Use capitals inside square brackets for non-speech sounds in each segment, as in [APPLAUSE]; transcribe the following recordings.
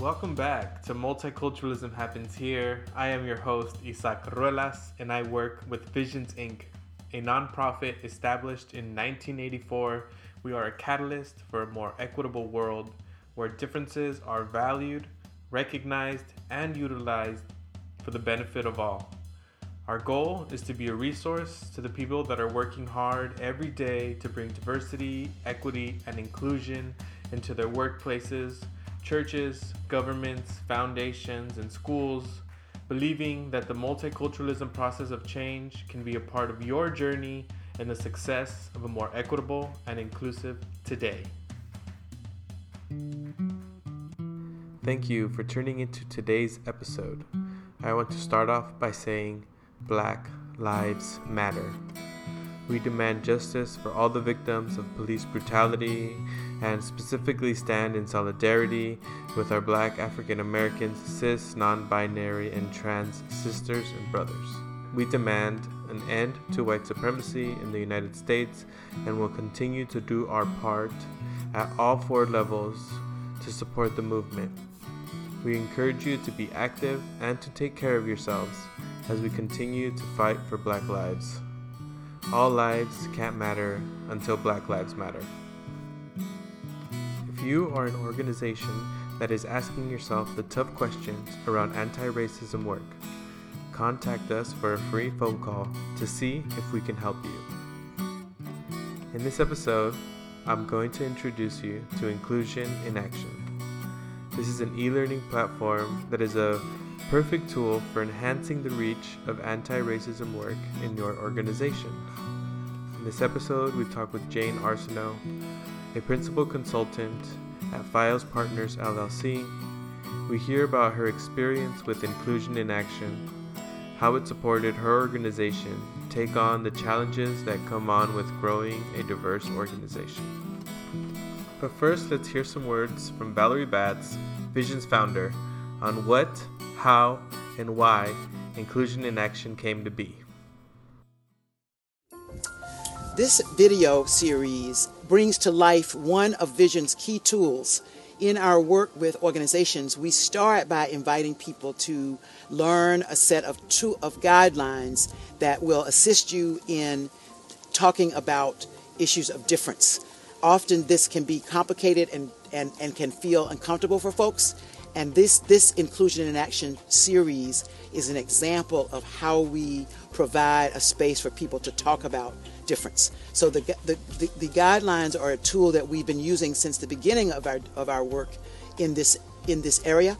Welcome back to Multiculturalism Happens Here. I am your host, Isaac Ruelas, and I work with Visions Inc., a nonprofit established in 1984. We are a catalyst for a more equitable world where differences are valued, recognized, and utilized for the benefit of all. Our goal is to be a resource to the people that are working hard every day to bring diversity, equity, and inclusion into their workplaces, churches, governments, foundations, and schools, believing that the multiculturalism process of change can be a part of your journey and the success of a more equitable and inclusive today. Thank you for tuning into today's episode. I want to start off by saying Black Lives Matter. We demand justice for all the victims of police brutality and specifically stand in solidarity with our black African Americans, cis, non binary, and trans sisters and brothers. We demand an end to white supremacy in the United States and will continue to do our part at all four levels to support the movement. We encourage you to be active and to take care of yourselves as we continue to fight for Black lives. All lives can't matter until Black Lives Matter. If you are an organization that is asking yourself the tough questions around anti racism work, contact us for a free phone call to see if we can help you. In this episode, I'm going to introduce you to Inclusion in Action. This is an e learning platform that is a perfect tool for enhancing the reach of anti racism work in your organization. In this episode, we talk with Jane Arsenault, a principal consultant at Fio Partners LLC. We hear about her experience with Inclusion in Action, how it supported her organization take on the challenges that come on with growing a diverse organization. But first, let's hear some words from Valerie Batts, Vision's founder, on what, how, and why Inclusion in Action came to be. This video series brings to life one of Vision's key tools. In our work with organizations, we start by inviting people to learn a set of two of guidelines that will assist you in talking about issues of difference. Often this can be complicated and, and, and can feel uncomfortable for folks. And this, this Inclusion in Action series is an example of how we provide a space for people to talk about difference. So the, the, the, the, guidelines are a tool that we've been using since the beginning of our, of our work in this, in this area.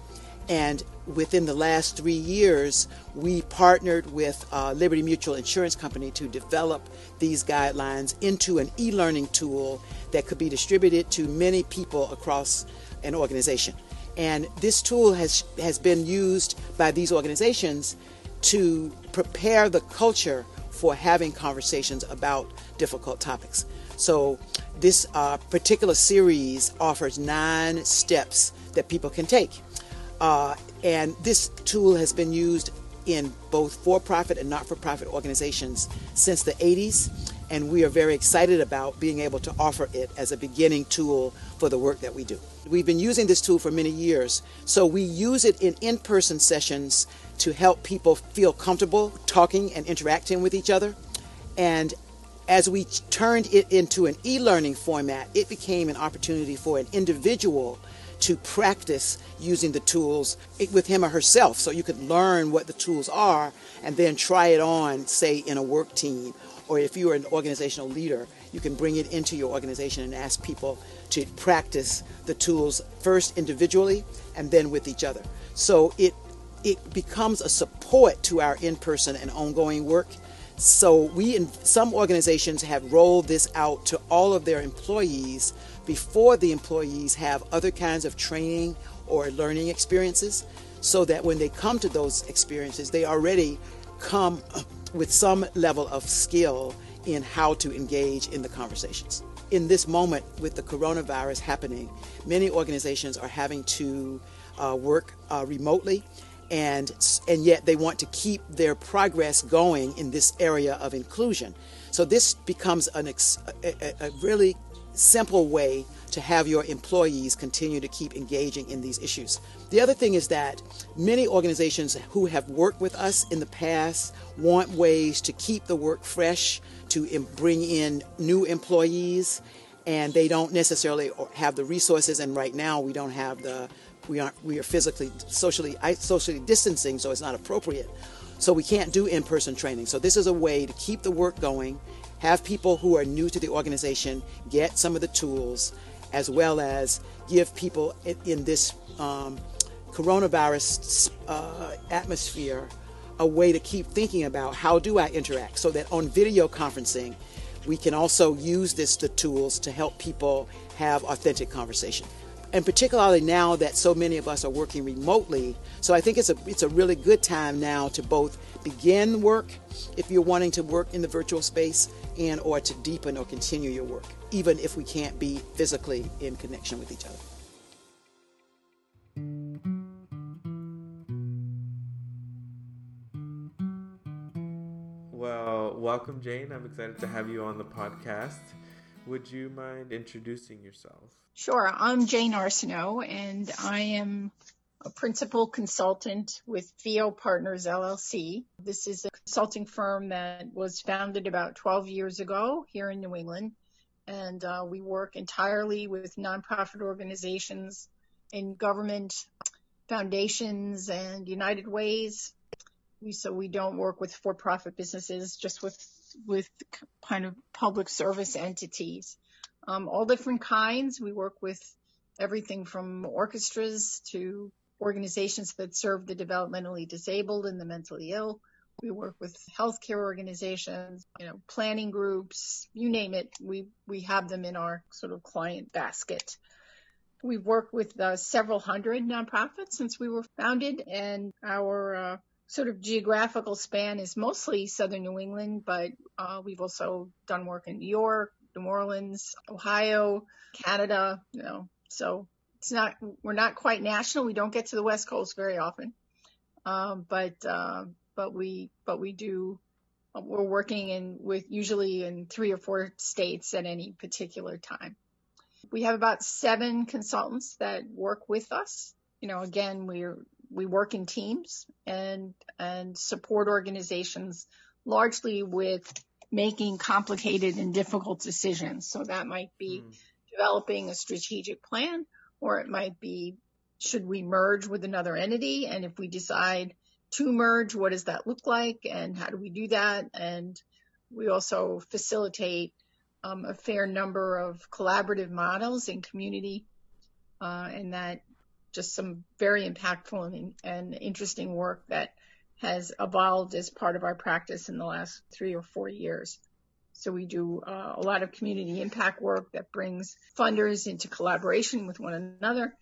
And within the last three years, we partnered with uh, Liberty Mutual Insurance Company to develop these guidelines into an e learning tool that could be distributed to many people across an organization. And this tool has, has been used by these organizations to prepare the culture for having conversations about difficult topics. So, this uh, particular series offers nine steps that people can take. Uh, and this tool has been used in both for profit and not for profit organizations since the 80s. And we are very excited about being able to offer it as a beginning tool for the work that we do. We've been using this tool for many years. So we use it in in person sessions to help people feel comfortable talking and interacting with each other. And as we turned it into an e learning format, it became an opportunity for an individual to practice using the tools with him or herself. So you could learn what the tools are and then try it on, say, in a work team. Or if you're an organizational leader, you can bring it into your organization and ask people to practice the tools first individually and then with each other. So it it becomes a support to our in-person and ongoing work. So we in some organizations have rolled this out to all of their employees before the employees have other kinds of training or learning experiences so that when they come to those experiences they already come with some level of skill in how to engage in the conversations. In this moment with the coronavirus happening, many organizations are having to uh, work uh, remotely and and yet they want to keep their progress going in this area of inclusion. So this becomes an ex, a, a really simple way to have your employees continue to keep engaging in these issues. The other thing is that many organizations who have worked with us in the past want ways to keep the work fresh, to bring in new employees, and they don't necessarily have the resources. And right now, we don't have the we aren't we are physically socially socially distancing, so it's not appropriate. So we can't do in-person training. So this is a way to keep the work going, have people who are new to the organization get some of the tools, as well as give people in this um, coronavirus uh, atmosphere a way to keep thinking about how do I interact so that on video conferencing, we can also use this the tools to help people have authentic conversation and particularly now that so many of us are working remotely. So I think it's a it's a really good time now to both begin work if you're wanting to work in the virtual space and or to deepen or continue your work even if we can't be physically in connection with each other. Well, welcome Jane. I'm excited to have you on the podcast. Would you mind introducing yourself? Sure. I'm Jane Arsenault, and I am a principal consultant with Fio Partners LLC. This is a consulting firm that was founded about 12 years ago here in New England. And uh, we work entirely with nonprofit organizations in government, foundations, and United Ways. So we don't work with for-profit businesses, just with with kind of public service entities, um, all different kinds. We work with everything from orchestras to organizations that serve the developmentally disabled and the mentally ill. We work with healthcare organizations, you know, planning groups, you name it. We we have them in our sort of client basket. We've worked with uh, several hundred nonprofits since we were founded, and our uh, sort of geographical span is mostly southern New England, but uh, we've also done work in New York, New Orleans, Ohio, Canada, you know. So it's not we're not quite national. We don't get to the West Coast very often, um, but uh, but we but we do. We're working in with usually in three or four states at any particular time. We have about seven consultants that work with us. You know, again, we're we work in teams and and support organizations largely with making complicated and difficult decisions. So that might be mm. developing a strategic plan, or it might be should we merge with another entity, and if we decide to merge, what does that look like, and how do we do that? And we also facilitate um, a fair number of collaborative models in community, uh, and that just some very impactful and, and interesting work that has evolved as part of our practice in the last three or four years. So we do uh, a lot of community impact work that brings funders into collaboration with one another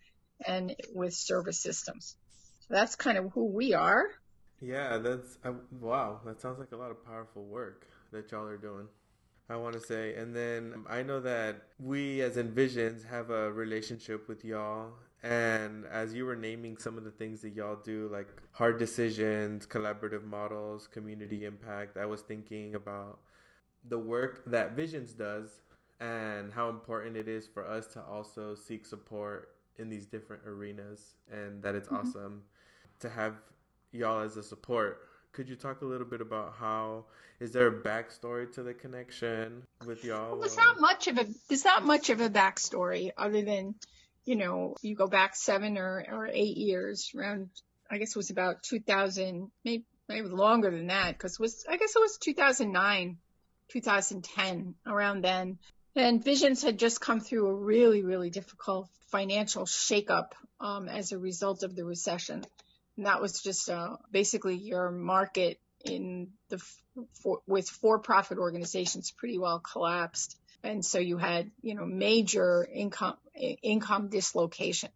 and with service systems. So that's kind of who we are. Yeah, that's uh, wow. That sounds like a lot of powerful work that y'all are doing. I want to say, and then I know that we as Envisions have a relationship with y'all and as you were naming some of the things that y'all do, like hard decisions, collaborative models, community impact, I was thinking about the work that Visions does and how important it is for us to also seek support in these different arenas and that it's mm-hmm. awesome to have y'all as a support. Could you talk a little bit about how is there a backstory to the connection with y'all? Well, there's not much of a there's not much of a backstory other than you know, you go back seven or, or eight years around, I guess it was about 2000, maybe, maybe longer than that, because was, I guess it was 2009, 2010, around then. And Visions had just come through a really, really difficult financial shakeup um, as a result of the recession. And that was just uh, basically your market in the for, with for-profit organizations pretty well collapsed and so you had you know major income income dislocation.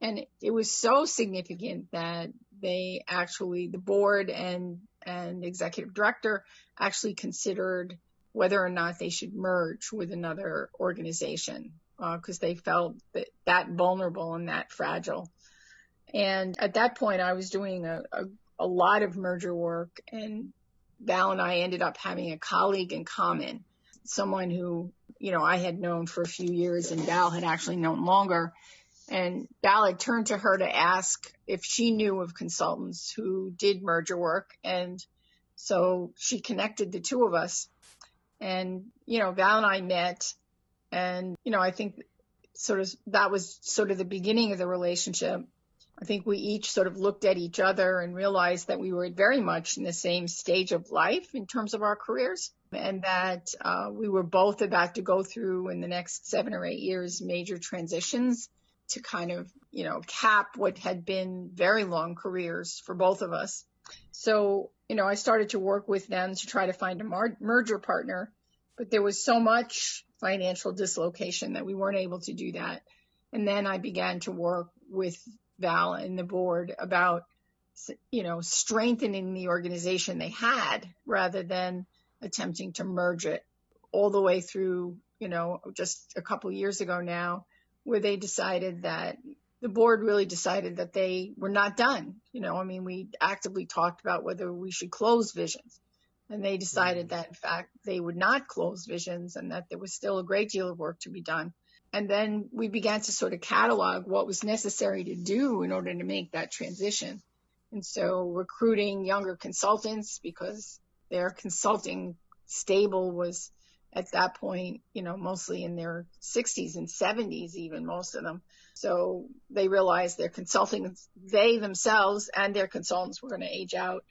And it was so significant that they actually the board and and executive director actually considered whether or not they should merge with another organization because uh, they felt that that vulnerable and that fragile. And at that point i was doing a, a, a lot of merger work and val and i ended up having a colleague in common someone who you know, I had known for a few years and Val had actually known longer. And Val had turned to her to ask if she knew of consultants who did merger work. And so she connected the two of us. And, you know, Val and I met. And, you know, I think sort of that was sort of the beginning of the relationship. I think we each sort of looked at each other and realized that we were very much in the same stage of life in terms of our careers and that uh, we were both about to go through in the next seven or eight years major transitions to kind of, you know, cap what had been very long careers for both of us. So, you know, I started to work with them to try to find a mar- merger partner, but there was so much financial dislocation that we weren't able to do that. And then I began to work with Val and the board about, you know, strengthening the organization they had rather than attempting to merge it all the way through, you know, just a couple years ago now, where they decided that the board really decided that they were not done. You know, I mean, we actively talked about whether we should close visions. And they decided mm-hmm. that, in fact, they would not close visions and that there was still a great deal of work to be done. And then we began to sort of catalog what was necessary to do in order to make that transition. And so recruiting younger consultants because their consulting stable was at that point, you know, mostly in their 60s and 70s, even most of them. So they realized their consulting, they themselves and their consultants were going to age out.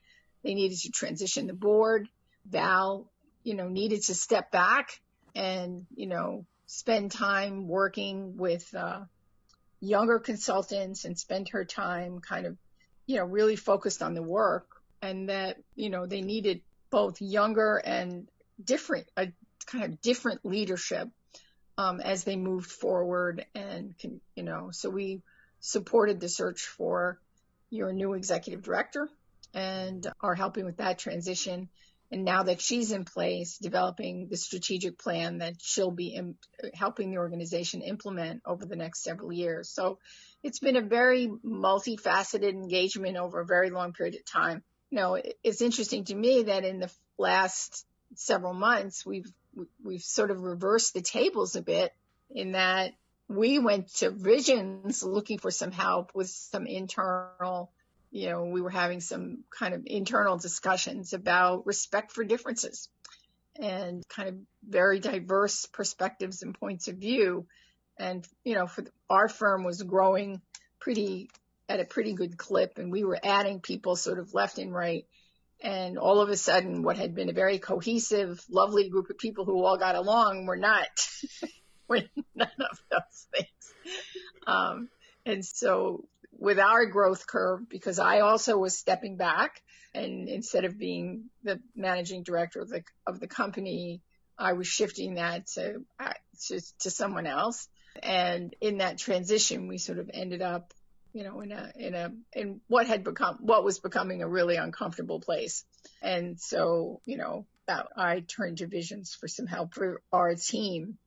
They needed to transition the board. Val, you know, needed to step back and, you know, spend time working with uh, younger consultants and spend her time kind of, you know, really focused on the work and that, you know, they needed both younger and different, a kind of different leadership um, as they moved forward and, can, you know, so we supported the search for your new executive director and are helping with that transition and now that she's in place, developing the strategic plan that she'll be helping the organization implement over the next several years. So it's been a very multifaceted engagement over a very long period of time. You know, it's interesting to me that in the last several months, we've we've sort of reversed the tables a bit in that we went to Visions looking for some help with some internal you know, we were having some kind of internal discussions about respect for differences and kind of very diverse perspectives and points of view. And, you know, for our firm was growing pretty at a pretty good clip and we were adding people sort of left and right. And all of a sudden, what had been a very cohesive, lovely group of people who all got along were not, [LAUGHS] were none of those things. Um, and so with our growth curve because I also was stepping back and instead of being the managing director of the of the company, I was shifting that to to, to someone else. And in that transition, we sort of ended up, you know, in a in a in what had become what was becoming a really uncomfortable place. And so, you know, that I turned to Visions for some help for our team,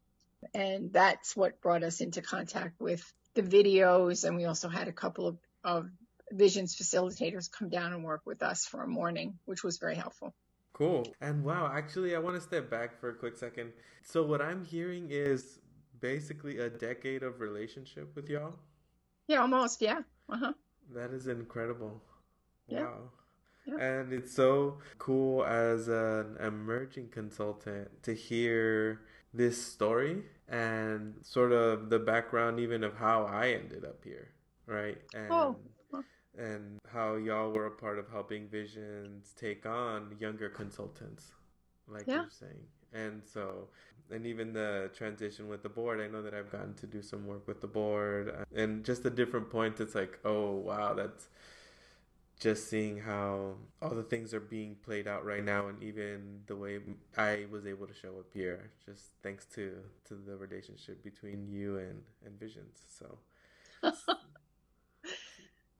and that's what brought us into contact with the videos, and we also had a couple of, of visions facilitators come down and work with us for a morning, which was very helpful. Cool. And wow, actually, I want to step back for a quick second. So, what I'm hearing is basically a decade of relationship with y'all? Yeah, almost. Yeah. Uh huh. That is incredible. Yeah. Wow. Yeah. And it's so cool as an emerging consultant to hear this story and sort of the background even of how I ended up here, right? Oh. And oh. and how y'all were a part of helping Visions take on younger consultants, like yeah. you're saying. And so and even the transition with the board, I know that I've gotten to do some work with the board and just the different points it's like, oh wow, that's just seeing how all the things are being played out right now and even the way I was able to show up here just thanks to to the relationship between you and and Visions so. [LAUGHS]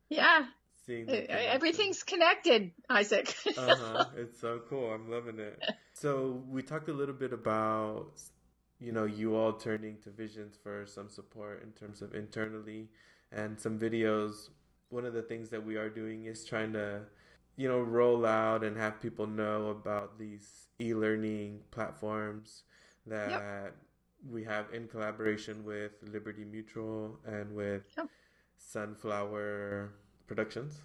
Yeah. Seeing everything's connected Isaac. [LAUGHS] Uh-huh it's so cool I'm loving it. So we talked a little bit about you know you all turning to Visions for some support in terms of internally and some videos one of the things that we are doing is trying to you know roll out and have people know about these e-learning platforms that yep. we have in collaboration with Liberty Mutual and with yep. Sunflower Productions.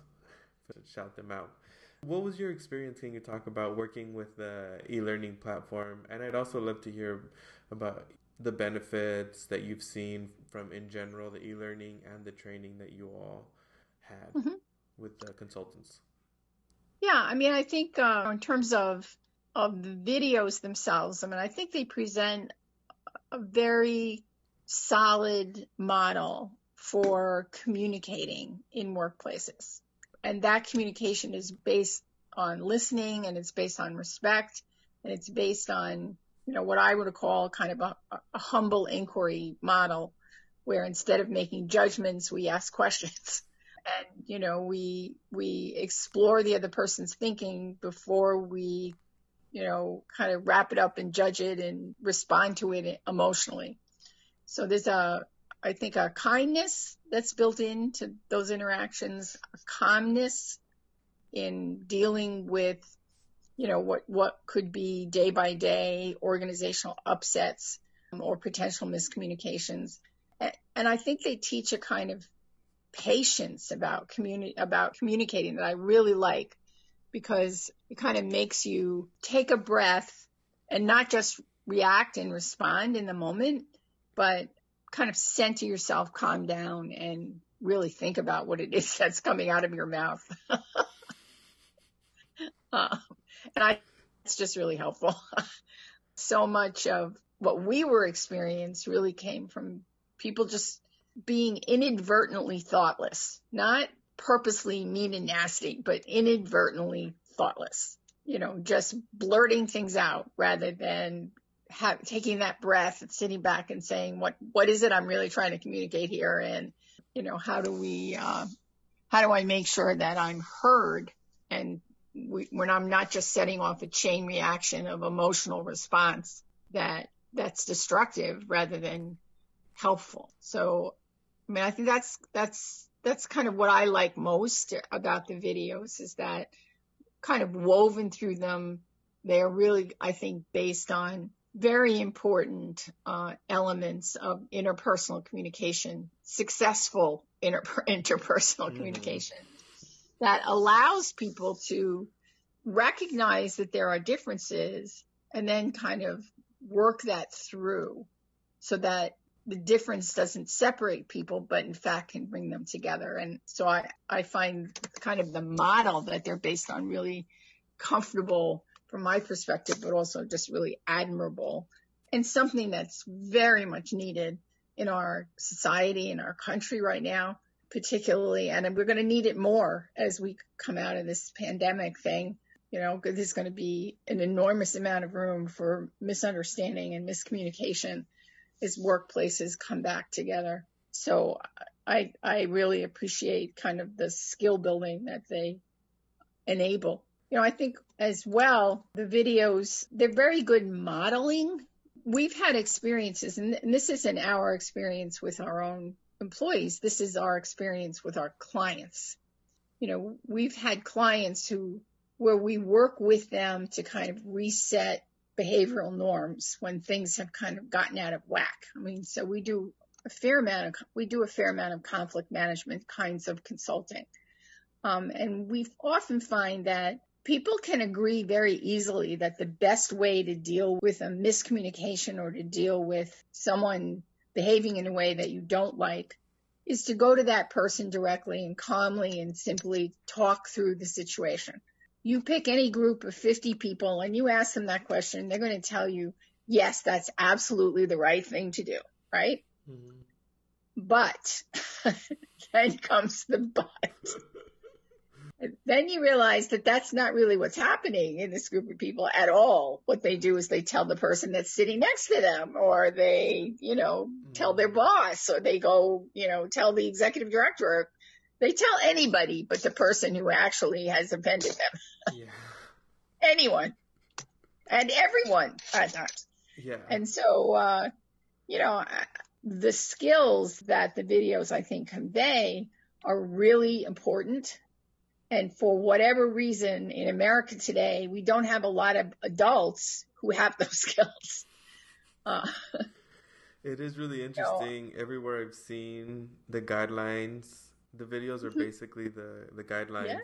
Shout them out. What was your experience? Can you talk about working with the e-learning platform? And I'd also love to hear about the benefits that you've seen from, in general, the e-learning and the training that you all had mm-hmm. with the consultants. Yeah, I mean, I think uh, in terms of of the videos themselves, I mean, I think they present a very solid model for communicating in workplaces. And that communication is based on listening and it's based on respect and it's based on, you know, what I would call kind of a, a humble inquiry model where instead of making judgments, we ask questions. [LAUGHS] And, you know, we, we explore the other person's thinking before we, you know, kind of wrap it up and judge it and respond to it emotionally. So there's a, I think a kindness that's built into those interactions, a calmness in dealing with, you know, what, what could be day by day organizational upsets um, or potential miscommunications. And I think they teach a kind of patience about communi- about communicating that I really like because it kind of makes you take a breath and not just react and respond in the moment, but kind of center yourself, calm down, and really think about what it is [LAUGHS] that's coming out of your mouth. uh, [LAUGHS] and I, it's just really helpful. [LAUGHS] so much of what we were experiencing really came from people just being inadvertently thoughtless, not purposely mean and nasty, but inadvertently thoughtless. You know, just blurting things out rather than have, taking that breath and sitting back and saying, what, what is it I'm really trying to communicate here? And, you know, how do we, uh, how do I make sure that I'm heard and we, when I'm not just setting off a chain reaction of emotional response that that's destructive rather than helpful. So, I mean, I think that's, that's, that's kind of what I like most about the videos is that kind of woven through them. They're really, I think, based on very important uh, elements of interpersonal communication, successful inter- [LAUGHS] interpersonal mm. communication that allows people to recognize that there are differences and then kind of work that through so that the difference doesn't separate people, but in fact can bring them together. And so I, I find kind of the model that they're based on really comfortable from my perspective, but also just really admirable and something that's very much needed in our society, in our country right now, particularly. And we're going to need it more as we come out of this pandemic thing. You know, there's going to be an enormous amount of room for misunderstanding and miscommunication as workplaces come back together. So I, I really appreciate kind of the skill building that they enable you know, I think as well, the videos, they're very good modeling. We've had experiences, and this isn't our experience with our own employees. This is our experience with our clients. You know, we've had clients who, where we work with them to kind of reset behavioral norms when things have kind of gotten out of whack. I mean, so we do a fair amount of, we do a fair amount of conflict management kinds of consulting. Um, and we often find that people can agree very easily that the best way to deal with a miscommunication or to deal with someone behaving in a way that you don't like is to go to that person directly and calmly and simply talk through the situation. You pick any group of 50 people and you ask them that question, they're going to tell you, yes, that's absolutely the right thing to do, right? Mm-hmm. But [LAUGHS] then comes the but then you realize that that's not really what's happening in this group of people at all. What they do is they tell the person that's sitting next to them, or they, you know, tell their boss, or they go, you know, tell the executive director. They tell anybody but the person who actually has offended them. Yeah. [LAUGHS] Anyone. And everyone at times. Yeah. And so, uh, you know, the skills that the videos I think convey are really important and for whatever reason in America today, we don't have a lot of adults who have those [LAUGHS] skills. Uh, [LAUGHS] It is really interesting. Everywhere I've seen the guidelines, the videos are mm-hmm. basically the the guidelines,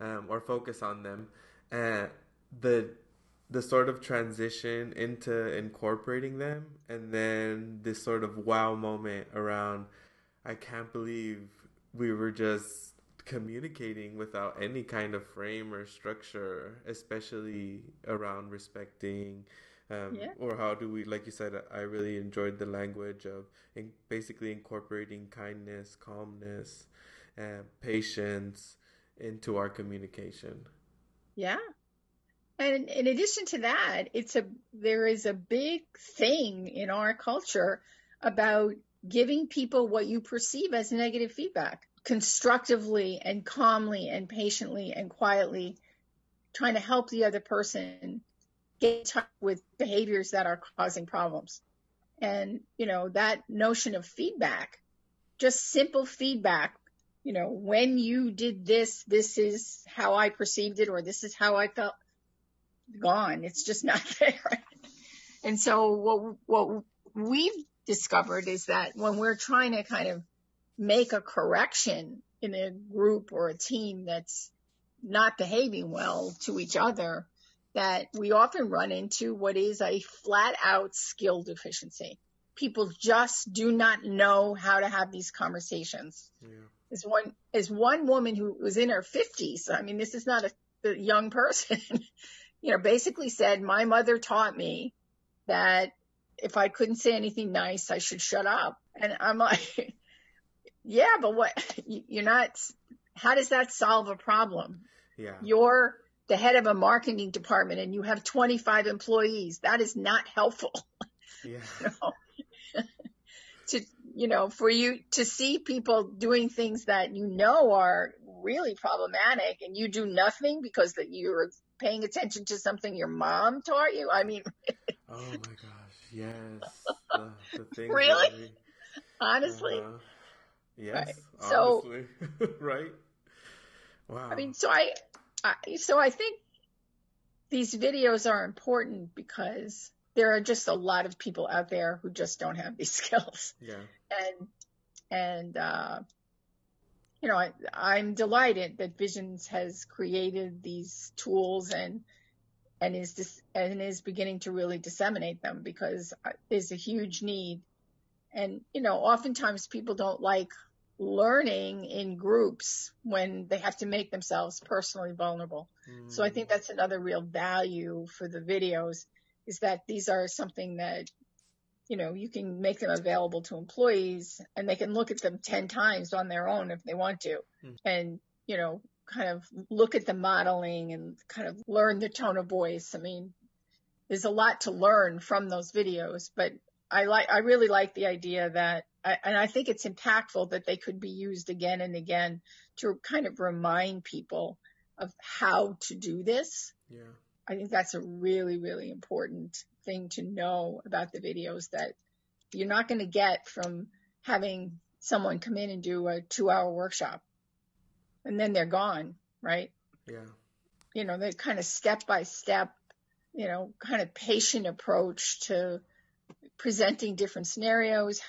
yeah. um, or focus on them, and the the sort of transition into incorporating them, and then this sort of wow moment around. I can't believe we were just communicating without any kind of frame or structure, especially around respecting. Um, yeah. Or how do we, like you said, I really enjoyed the language of in basically incorporating kindness, calmness, and patience into our communication. Yeah. And in addition to that, it's a there is a big thing in our culture about giving people what you perceive as negative feedback constructively and calmly and patiently and quietly trying to help the other person get in touch with behaviors that are causing problems. And, you know, that notion of feedback, just simple feedback, you know, when you did this, this is how I perceived it, or this is how I felt gone. It's just not [LAUGHS] there. and so what, what we've discovered is that when we're trying to kind of make a correction in a group or a team that's not behaving well to each other, that we often run into what is a flat out skill deficiency. People just do not know how to have these conversations. Yeah. As one, as one woman who was in her fifties, I mean, this is not a, a young person, [LAUGHS] you know, basically said, my mother taught me that if I couldn't say anything nice, I should shut up. And I'm like, [LAUGHS] yeah, but what [LAUGHS] you're not, how does that solve a problem? Yeah. You're the head of a marketing department and you have 25 employees. That is not helpful. Yeah. you know? to, you know, for you to see people doing things that you know are really problematic and you do nothing because that you're paying attention to something your mom taught you. I mean, [LAUGHS] oh my gosh. Yes. [LAUGHS] Really? We, Honestly. Uh-huh Yes. Right. So, [LAUGHS] right. Wow. I mean, so I, I, so I think these videos are important because there are just a lot of people out there who just don't have these skills. Yeah. And, and, uh, you know, I, I'm delighted that Visions has created these tools and, and is dis- and is beginning to really disseminate them because uh, there's a huge need and, you know, oftentimes people don't like learning in groups when they have to make themselves personally vulnerable. Mm. So I think that's another real value for the videos is that these are something that, you know, you can make them available to employees and they can look at them 10 times on their own if they want to. Mm. And, you know, kind of look at the modeling and kind of learn the tone of voice. I mean, there's a lot to learn from those videos, but I like, I really like the idea that, I, and I think it's impactful that they could be used again and again to kind of remind people of how to do this. Yeah. I think that's a really, really important thing to know about the videos that you're not going to get from having someone come in and do a two hour workshop and then they're gone, right? Yeah. You know, the kind of step by step, you know, kind of patient approach to presenting different scenarios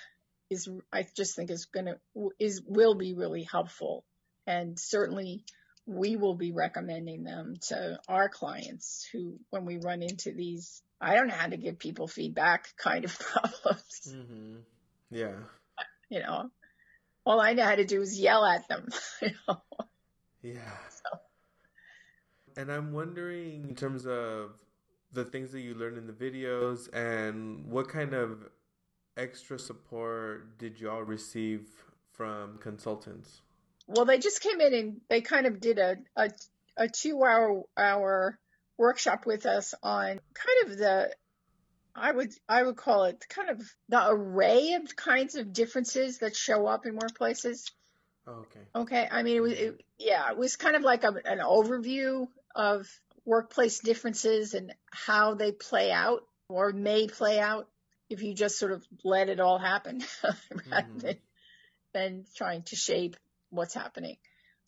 is I just think is going to is will be really helpful and certainly we will be recommending them to our clients who when we run into these I don't know how to give people feedback kind of [LAUGHS] problems. Mm-hmm. Yeah. You know, all I know how to do is yell at them. [LAUGHS] You know? Yeah. So. And I'm wondering in terms of the things that you learned in the videos and what kind of extra support did y'all receive from consultants? Well, they just came in and they kind of did a, a, a two hour, hour workshop with us on kind of the I would I would call it kind of the array of kinds of differences that show up in workplaces. Oh, okay. Okay. I mean, it was, it, yeah, it was kind of like a, an overview of workplace differences and how they play out or may play out if you just sort of let it all happen [LAUGHS] rather mm-hmm. than, than trying to shape what's happening.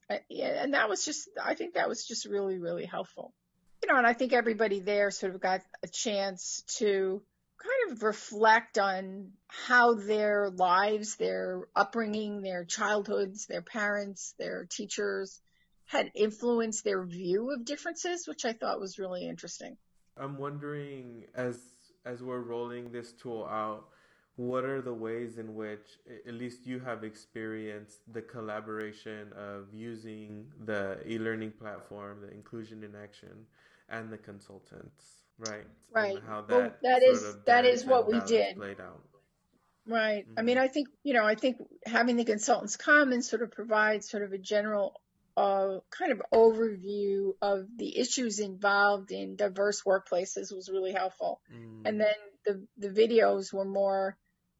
Uh, yeah, and that was just, I think that was just really, really helpful. You know, and I think everybody there sort of got a chance to kind of reflect on how their lives, their upbringing, their childhoods, their parents, their teachers had influenced their view of differences, which I thought was really interesting. I'm wondering as as we're rolling this tool out, what are the ways in which at least you have experienced the collaboration of using the e-learning platform, the inclusion in action, and the consultants, right? Right. And how that that sort is- that is what we did. played out. Right. I Mhm. mean, I think, you know, I think having the consultants come and sort of provide sort of a general uh, kind of overview of the issues involved in diverse workplaces was really helpful. Mm. And then the, the videos were more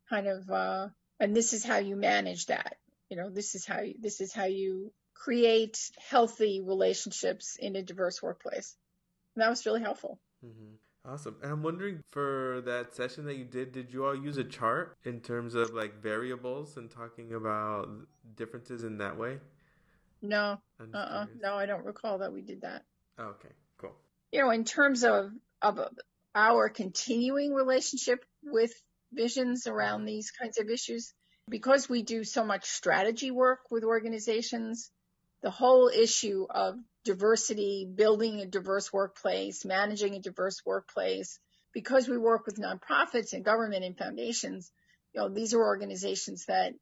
kind of, uh, and this is how you manage that. You know, this is how you, this is how you create healthy relationships in a diverse workplace. And that was really helpful. mm-hmm. Awesome. And I'm wondering for that session that you did, did you all use a chart in terms of like variables and talking about differences in that way? No, uh-uh, no, I don't recall that we did that. Oh, okay, cool. you know, in terms of, of our continuing relationship with visions around these kinds of issues, because we do so much strategy work with organizations, the whole issue of diversity, building a diverse workplace, managing a diverse workplace, because we work with nonprofits and government and foundations, you know, these are organizations that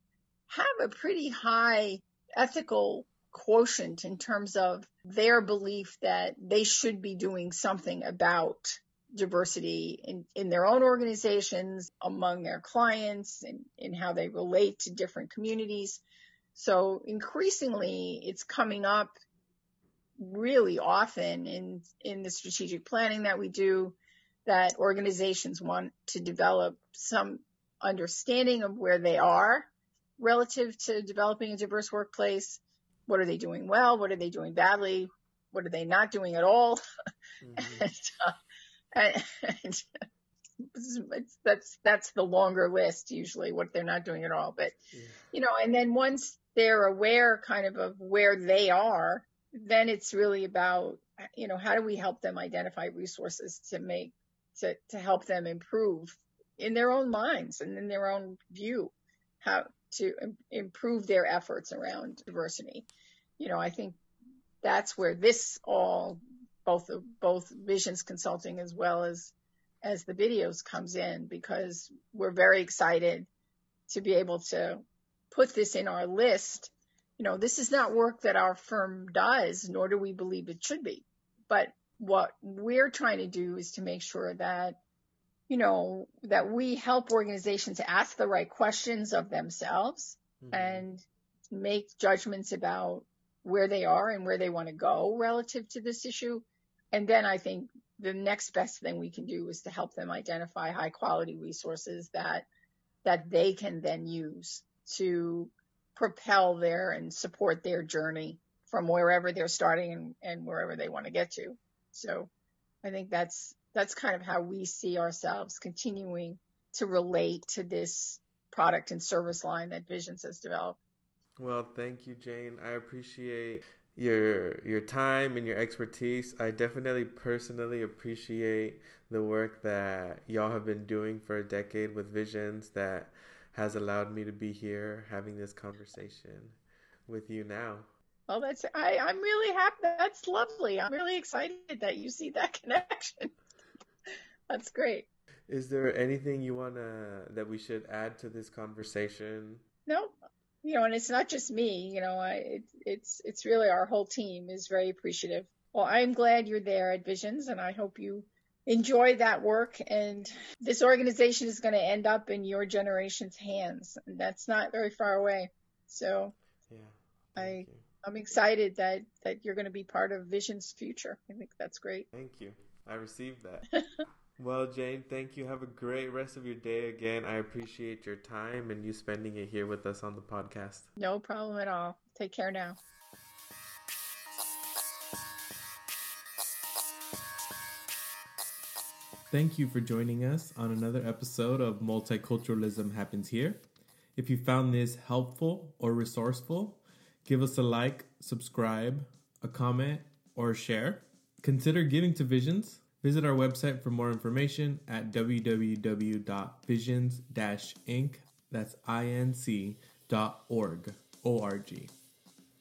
have a pretty high ethical quotient in terms of their belief that they should be doing something about diversity in, in their own organizations, among their clients, and in how they relate to different communities. So increasingly, it's coming up really often in, in the strategic planning that we do that organizations want to develop some understanding of where they are relative to developing a diverse workplace. What are they doing well? What are they doing badly? What are they not doing at all? [LAUGHS] Mhm. and, uh, [LAUGHS] that's that's the longer list usually what they're not doing at all. But Yeah. you know, and then once they're aware kind of of where they are, then it's really about you know how do we help them identify resources to make to to help them improve in their own minds and in their own view how to im- improve their efforts around diversity. You know, I think that's where this all both both visions consulting as well as as the videos comes in because we're very excited to be able to put this in our list. You know, this is not work that our firm does, nor do we believe it should be. But what we're trying to do is to make sure that, you know, that we help organizations ask the right questions of themselves Mhm. and make judgments about where they are and where they want to go relative to this issue. And then I think the next best thing we can do is to help them identify high quality resources that that they can then use to propel their and support their journey from wherever they're starting and, and wherever they want to get to. So I think that's that's kind of how we see ourselves continuing to relate to this product and service line that Visions has developed. Well, thank you, Jane. I appreciate your your time and your expertise. I definitely personally appreciate the work that y'all have been doing for a decade with Visions that has allowed me to be here having this conversation with you now. Well, that's I, I'm really happy. That's lovely. I'm really excited that you see that [LAUGHS] connection. that's great. Is there anything you wanna that we should add to this conversation? No, you know, and it's not just me. You know, I it, it's it's really our whole team is very appreciative. Well, I'm glad you're there at Visions, and I hope you enjoy that work. And this organization is going to end up in your generation's hands, and that's not very far away. So Yeah. I. I'm excited that that you're going to be part of Vision's future. I think that's great. Thank you. I received that. [LAUGHS] well, Jane, thank you. Have a great rest of your day again. I appreciate your time and you spending it here with us on the podcast. No problem at all. Take care now. Thank you for joining us on another episode of Multiculturalism Happens Here. If you found this helpful or resourceful, give us a like, subscribe, a comment, or a share. Consider giving to Visions. Visit our website for more information at www.visions-inc, that's I-N-C, dot org, O-R-G.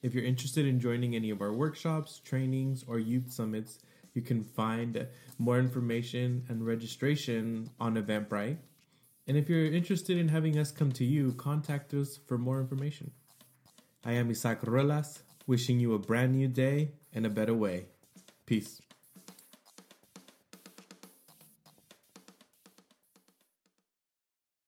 If you're interested in joining any of our workshops, trainings, or youth summits, you can find more information and registration on Eventbrite. And if you're interested in having us come to you, contact us for more information. I am Isaac Ruelas, wishing you a brand new day and a better way. Peace.